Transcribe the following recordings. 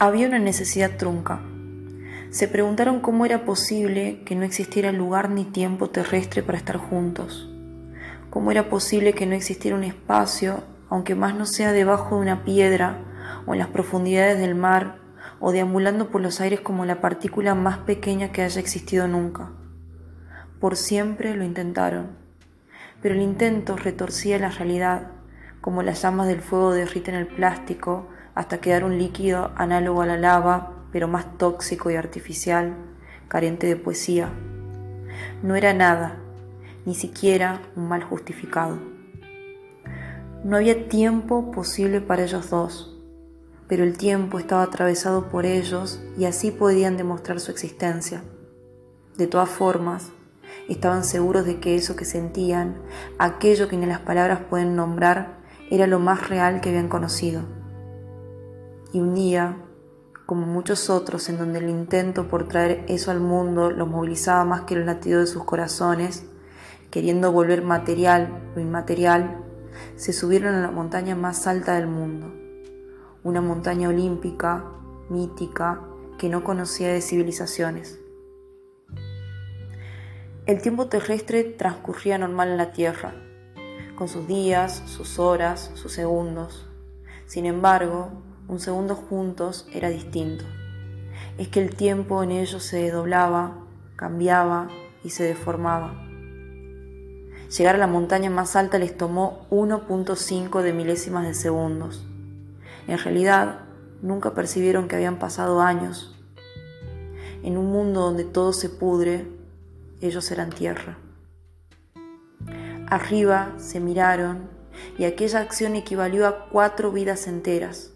Había una necesidad trunca. Se preguntaron cómo era posible que no existiera lugar ni tiempo terrestre para estar juntos. Cómo era posible que no existiera un espacio, aunque más no sea debajo de una piedra o en las profundidades del mar o deambulando por los aires como la partícula más pequeña que haya existido nunca. Por siempre lo intentaron, pero el intento retorcía la realidad, como las llamas del fuego derriten el plástico hasta quedar un líquido análogo a la lava, pero más tóxico y artificial, carente de poesía. No era nada, ni siquiera un mal justificado. No había tiempo posible para ellos dos, pero el tiempo estaba atravesado por ellos y así podían demostrar su existencia. De todas formas, estaban seguros de que eso que sentían, aquello que ni las palabras pueden nombrar, era lo más real que habían conocido y un día, como muchos otros en donde el intento por traer eso al mundo los movilizaba más que el latido de sus corazones, queriendo volver material lo inmaterial, se subieron a la montaña más alta del mundo, una montaña olímpica, mítica, que no conocía de civilizaciones. El tiempo terrestre transcurría normal en la Tierra, con sus días, sus horas, sus segundos. Sin embargo, un segundo juntos era distinto. Es que el tiempo en ellos se doblaba, cambiaba y se deformaba. Llegar a la montaña más alta les tomó 1.5 de milésimas de segundos. En realidad, nunca percibieron que habían pasado años. En un mundo donde todo se pudre, ellos eran tierra. Arriba se miraron y aquella acción equivalió a cuatro vidas enteras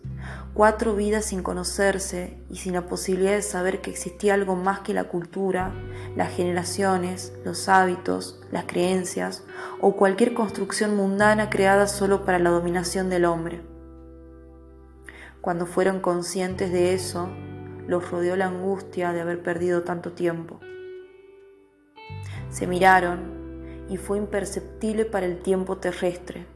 cuatro vidas sin conocerse y sin la posibilidad de saber que existía algo más que la cultura, las generaciones, los hábitos, las creencias o cualquier construcción mundana creada solo para la dominación del hombre. Cuando fueron conscientes de eso, los rodeó la angustia de haber perdido tanto tiempo. Se miraron y fue imperceptible para el tiempo terrestre,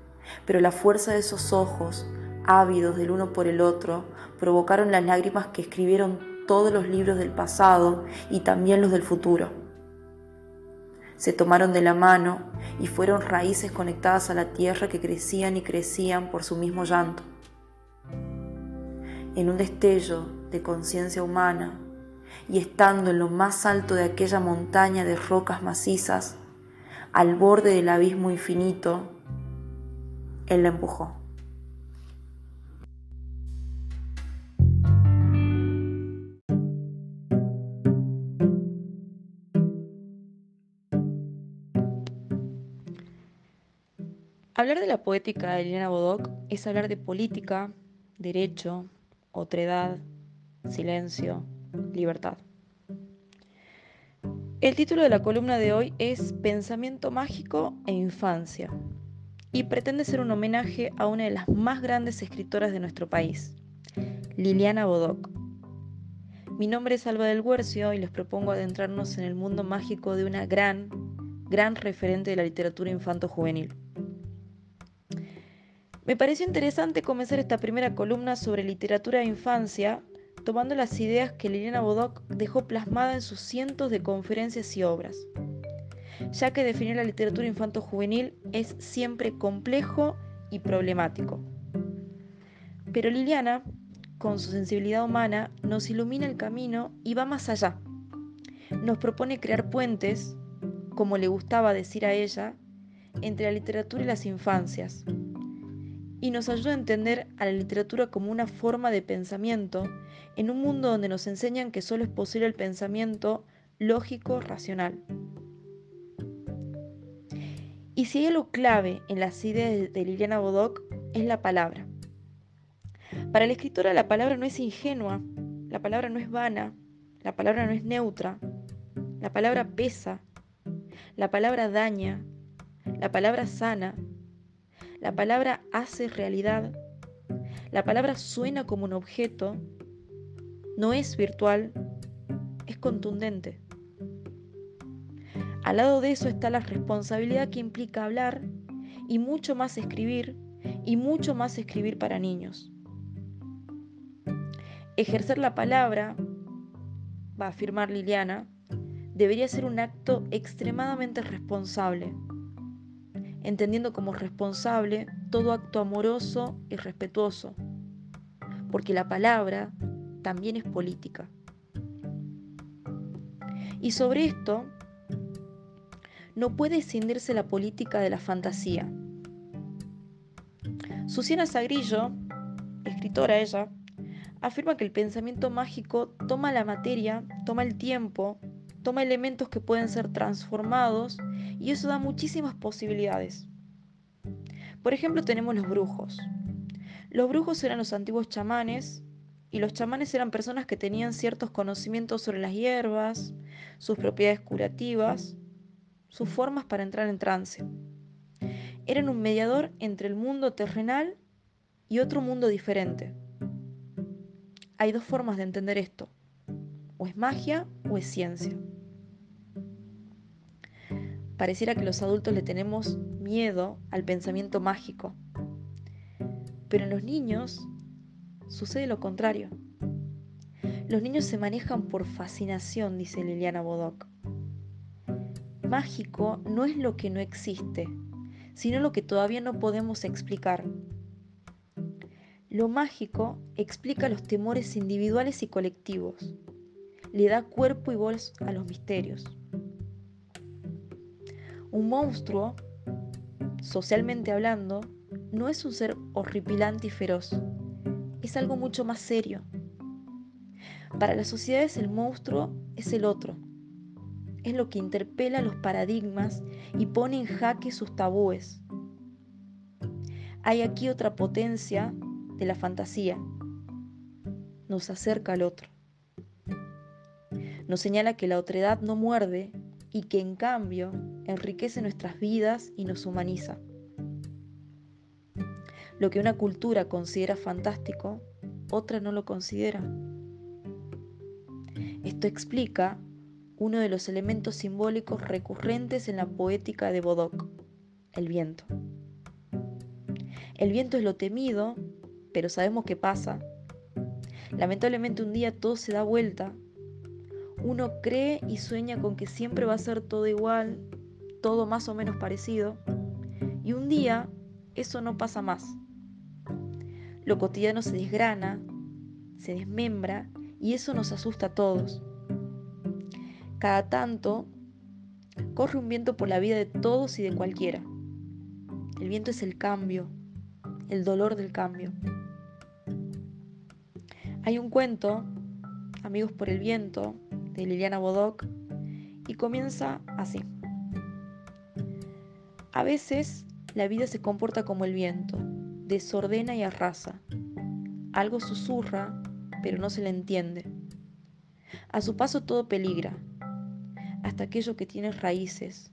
pero la fuerza de esos ojos, ávidos del uno por el otro, provocaron las lágrimas que escribieron todos los libros del pasado y también los del futuro. Se tomaron de la mano y fueron raíces conectadas a la tierra que crecían y crecían por su mismo llanto. En un destello de conciencia humana y estando en lo más alto de aquella montaña de rocas macizas, al borde del abismo infinito, él la empujó. Hablar de la poética de Elena Bodoc es hablar de política, derecho, otredad, silencio, libertad. El título de la columna de hoy es Pensamiento mágico e infancia y pretende ser un homenaje a una de las más grandes escritoras de nuestro país, Liliana Bodoc. Mi nombre es Alba del Huercio y les propongo adentrarnos en el mundo mágico de una gran, gran referente de la literatura infanto-juvenil. Me pareció interesante comenzar esta primera columna sobre literatura de infancia tomando las ideas que Liliana Bodoc dejó plasmadas en sus cientos de conferencias y obras, ya que definir la literatura infanto-juvenil es siempre complejo y problemático. Pero Liliana, con su sensibilidad humana, nos ilumina el camino y va más allá. Nos propone crear puentes, como le gustaba decir a ella, entre la literatura y las infancias, y nos ayuda a entender a la literatura como una forma de pensamiento en un mundo donde nos enseñan que solo es posible el pensamiento lógico, racional. Y si hay algo clave en las ideas de Liliana Bodoc es la palabra. Para la escritora la palabra no es ingenua, la palabra no es vana, la palabra no es neutra, la palabra pesa, la palabra daña, la palabra sana, la palabra hace realidad. La palabra suena como un objeto. No es virtual, es contundente. Al lado de eso está la responsabilidad que implica hablar y mucho más escribir y mucho más escribir para niños. Ejercer la palabra, va a afirmar Liliana, debería ser un acto extremadamente responsable, entendiendo como responsable todo acto amoroso y respetuoso, porque la palabra también es política. Y sobre esto, no puede escindirse la política de la fantasía. Susana Sagrillo, escritora ella, afirma que el pensamiento mágico toma la materia, toma el tiempo, toma elementos que pueden ser transformados y eso da muchísimas posibilidades. Por ejemplo, tenemos los brujos. Los brujos eran los antiguos chamanes y los chamanes eran personas que tenían ciertos conocimientos sobre las hierbas, sus propiedades curativas, sus formas para entrar en trance. Eran un mediador entre el mundo terrenal y otro mundo diferente. Hay dos formas de entender esto. O es magia o es ciencia. Pareciera que los adultos le tenemos miedo al pensamiento mágico. Pero en los niños sucede lo contrario. Los niños se manejan por fascinación, dice Liliana Bodoc. Mágico no es lo que no existe, sino lo que todavía no podemos explicar. Lo mágico explica los temores individuales y colectivos, le da cuerpo y voz a los misterios. Un monstruo, socialmente hablando, no es un ser horripilante y feroz, es algo mucho más serio. Para las sociedades el monstruo es el otro, es lo que interpela los paradigmas y pone en jaque sus tabúes. Hay aquí otra potencia de la fantasía. Nos acerca al otro. Nos señala que la otredad no muerde y que en cambio enriquece nuestras vidas y nos humaniza. Lo que una cultura considera fantástico, otra no lo considera. Esto explica uno de los elementos simbólicos recurrentes en la poética de Bodoc, el viento. El viento es lo temido, pero sabemos qué pasa. Lamentablemente un día todo se da vuelta. Uno cree y sueña con que siempre va a ser todo igual, todo más o menos parecido, y un día eso no pasa más. Lo cotidiano se desgrana, se desmembra, y eso nos asusta a todos. Cada tanto corre un viento por la vida de todos y de cualquiera. El viento es el cambio, el dolor del cambio. Hay un cuento, Amigos por el viento, de Liliana Bodoc, y comienza así. A veces la vida se comporta como el viento, desordena y arrasa. Algo susurra, pero no se le entiende. A su paso todo peligra, hasta aquello que tiene raíces,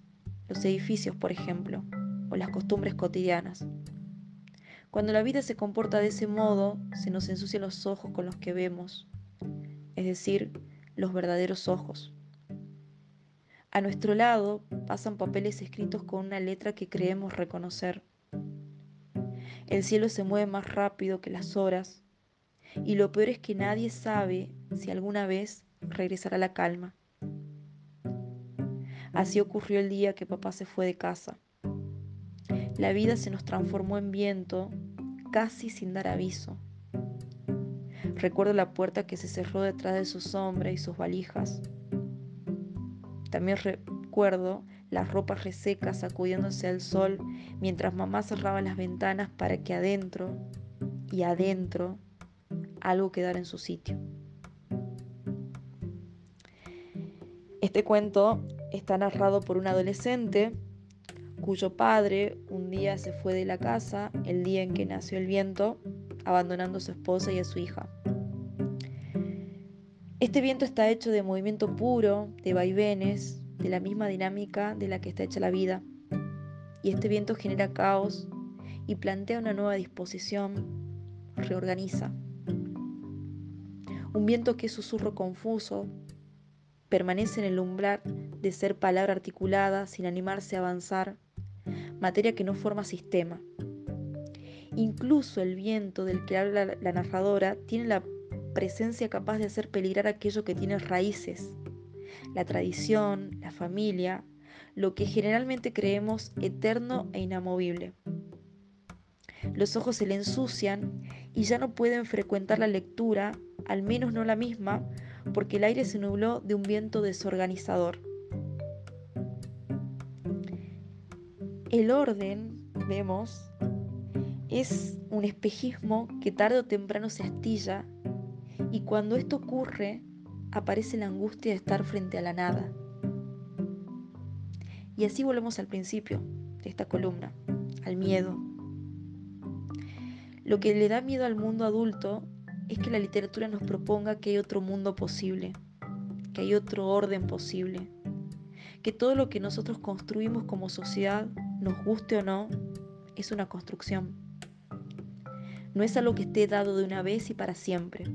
los edificios, por ejemplo, o las costumbres cotidianas. Cuando la vida se comporta de ese modo, se nos ensucian los ojos con los que vemos, es decir, los verdaderos ojos. A nuestro lado pasan papeles escritos con una letra que creemos reconocer. El cielo se mueve más rápido que las horas y lo peor es que nadie sabe si alguna vez regresará la calma. Así ocurrió el día que papá se fue de casa. La vida se nos transformó en viento casi sin dar aviso. Recuerdo la puerta que se cerró detrás de su sombra y sus valijas. También recuerdo las ropas resecas sacudiéndose al sol mientras mamá cerraba las ventanas para que adentro y adentro algo quedara en su sitio. Este cuento está narrado por un adolescente cuyo padre un día se fue de la casa el día en que nació el viento, abandonando a su esposa y a su hija. Este viento está hecho de movimiento puro, de vaivenes, de la misma dinámica de la que está hecha la vida. Y este viento genera caos y plantea una nueva disposición, reorganiza. Un viento que es susurro confuso, permanece en el umbral de ser palabra articulada sin animarse a avanzar, materia que no forma sistema. Incluso el viento del que habla la narradora tiene la presencia capaz de hacer peligrar aquello que tiene raíces, la tradición, la familia, lo que generalmente creemos eterno e inamovible. Los ojos se le ensucian y ya no pueden frecuentar la lectura, al menos no la misma, porque el aire se nubló de un viento desorganizador. El orden, vemos, es un espejismo que tarde o temprano se astilla y cuando esto ocurre aparece la angustia de estar frente a la nada. Y así volvemos al principio de esta columna, al miedo. Lo que le da miedo al mundo adulto es que la literatura nos proponga que hay otro mundo posible, que hay otro orden posible, que todo lo que nosotros construimos como sociedad, nos guste o no, es una construcción. No es algo que esté dado de una vez y para siempre.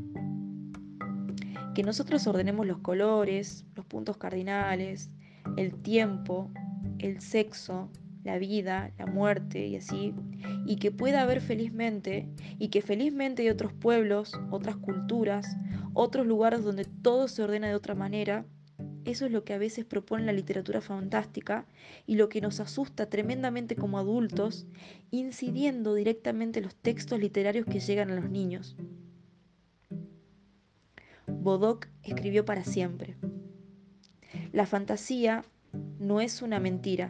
Que nosotros ordenemos los colores, los puntos cardinales, el tiempo, el sexo, la vida, la muerte y así, y que pueda haber felizmente, y que felizmente hay otros pueblos, otras culturas, otros lugares donde todo se ordena de otra manera, eso es lo que a veces propone la literatura fantástica y lo que nos asusta tremendamente como adultos, incidiendo directamente en los textos literarios que llegan a los niños. Bodoc escribió para siempre. La fantasía no es una mentira,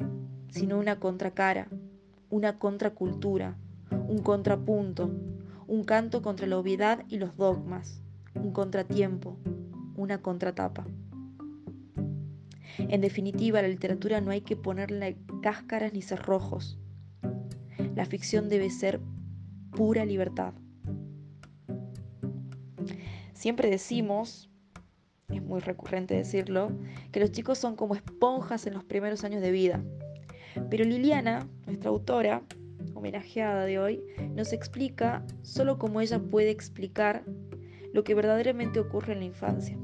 sino una contracara, una contracultura, un contrapunto, un canto contra la obviedad y los dogmas, un contratiempo, una contratapa. En definitiva, la literatura no hay que ponerle cáscaras ni cerrojos. La ficción debe ser pura libertad. Siempre decimos, es muy recurrente decirlo, que los chicos son como esponjas en los primeros años de vida. Pero Liliana, nuestra autora, homenajeada de hoy, nos explica solo cómo ella puede explicar lo que verdaderamente ocurre en la infancia.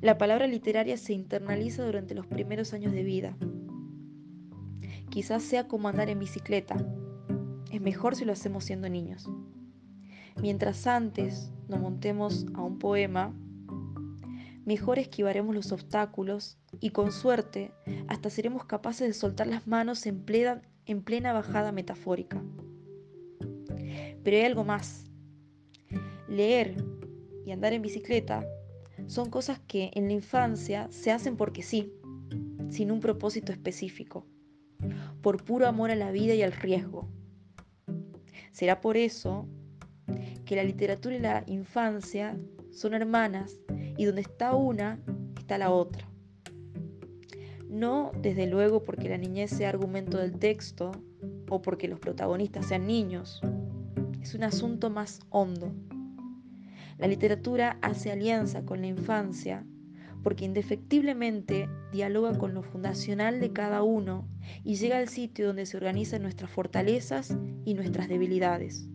La palabra literaria se internaliza durante los primeros años de vida. Quizás sea como andar en bicicleta. Es mejor si lo hacemos siendo niños. Mientras antes nos montemos a un poema, mejor esquivaremos los obstáculos y con suerte hasta seremos capaces de soltar las manos en plena, en plena bajada metafórica. Pero hay algo más. Leer y andar en bicicleta son cosas que en la infancia se hacen porque sí, sin un propósito específico, por puro amor a la vida y al riesgo. Será por eso que la literatura y la infancia son hermanas y donde está una, está la otra. No, desde luego, porque la niñez sea argumento del texto o porque los protagonistas sean niños. Es un asunto más hondo la literatura hace alianza con la infancia porque indefectiblemente dialoga con lo fundacional de cada uno y llega al sitio donde se organizan nuestras fortalezas y nuestras debilidades,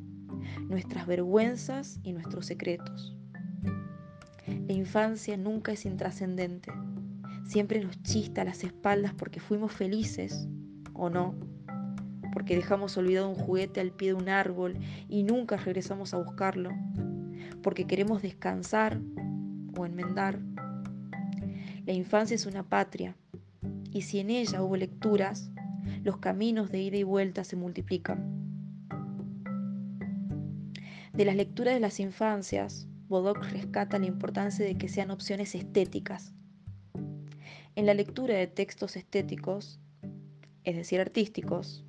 nuestras vergüenzas y nuestros secretos. La infancia nunca es intrascendente, siempre nos chista a las espaldas porque fuimos felices o no, porque dejamos olvidado un juguete al pie de un árbol y nunca regresamos a buscarlo porque queremos descansar o enmendar. La infancia es una patria y si en ella hubo lecturas, los caminos de ida y vuelta se multiplican. De las lecturas de las infancias, Bodoc rescata la importancia de que sean opciones estéticas. En la lectura de textos estéticos, es decir, artísticos,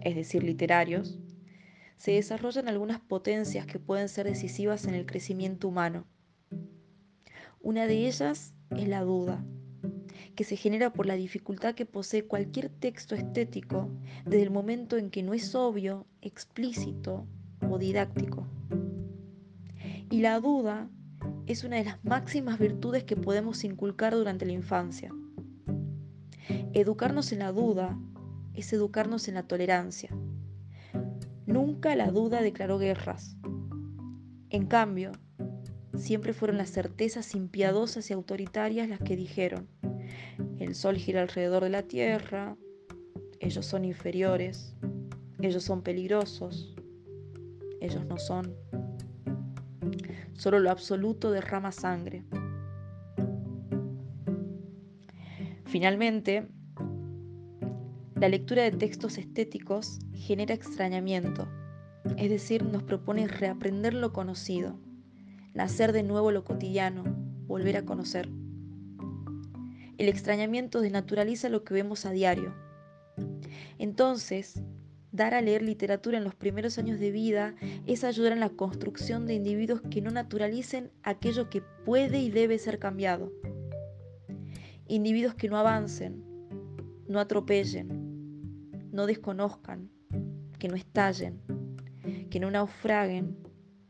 es decir, literarios, se desarrollan algunas potencias que pueden ser decisivas en el crecimiento humano. Una de ellas es la duda, que se genera por la dificultad que posee cualquier texto estético desde el momento en que no es obvio, explícito didáctico. Y la duda es una de las máximas virtudes que podemos inculcar durante la infancia. Educarnos en la duda es educarnos en la tolerancia. Nunca la duda declaró guerras. En cambio, siempre fueron las certezas impiadosas y autoritarias las que dijeron, el sol gira alrededor de la tierra, ellos son inferiores, ellos son peligrosos, ellos no son. Solo lo absoluto derrama sangre. Finalmente, la lectura de textos estéticos genera extrañamiento, es decir, nos propone reaprender lo conocido, nacer de nuevo lo cotidiano, volver a conocer. El extrañamiento desnaturaliza lo que vemos a diario. Entonces, dar a leer literatura en los primeros años de vida es ayudar en la construcción de individuos que no naturalicen aquello que puede y debe ser cambiado. Individuos que no avancen, no atropellen, no desconozcan, que no estallen, que no naufraguen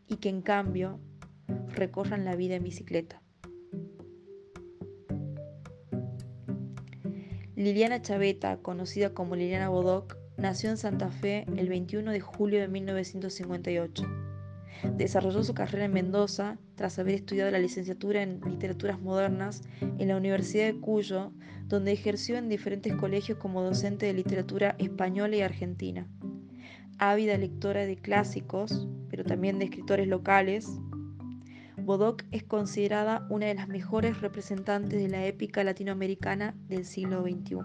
y que en cambio recorran la vida en bicicleta. Liliana Chaveta, conocida como Liliana Bodoc, nació en Santa Fe el 21 de julio de 1958. Desarrolló su carrera en Mendoza tras haber estudiado la licenciatura en Literaturas Modernas en la Universidad de Cuyo, donde ejerció en diferentes colegios como docente de literatura española y argentina. Ávida lectora de clásicos, pero también de escritores locales, Bodoc es considerada una de las mejores representantes de la épica latinoamericana del siglo XXI.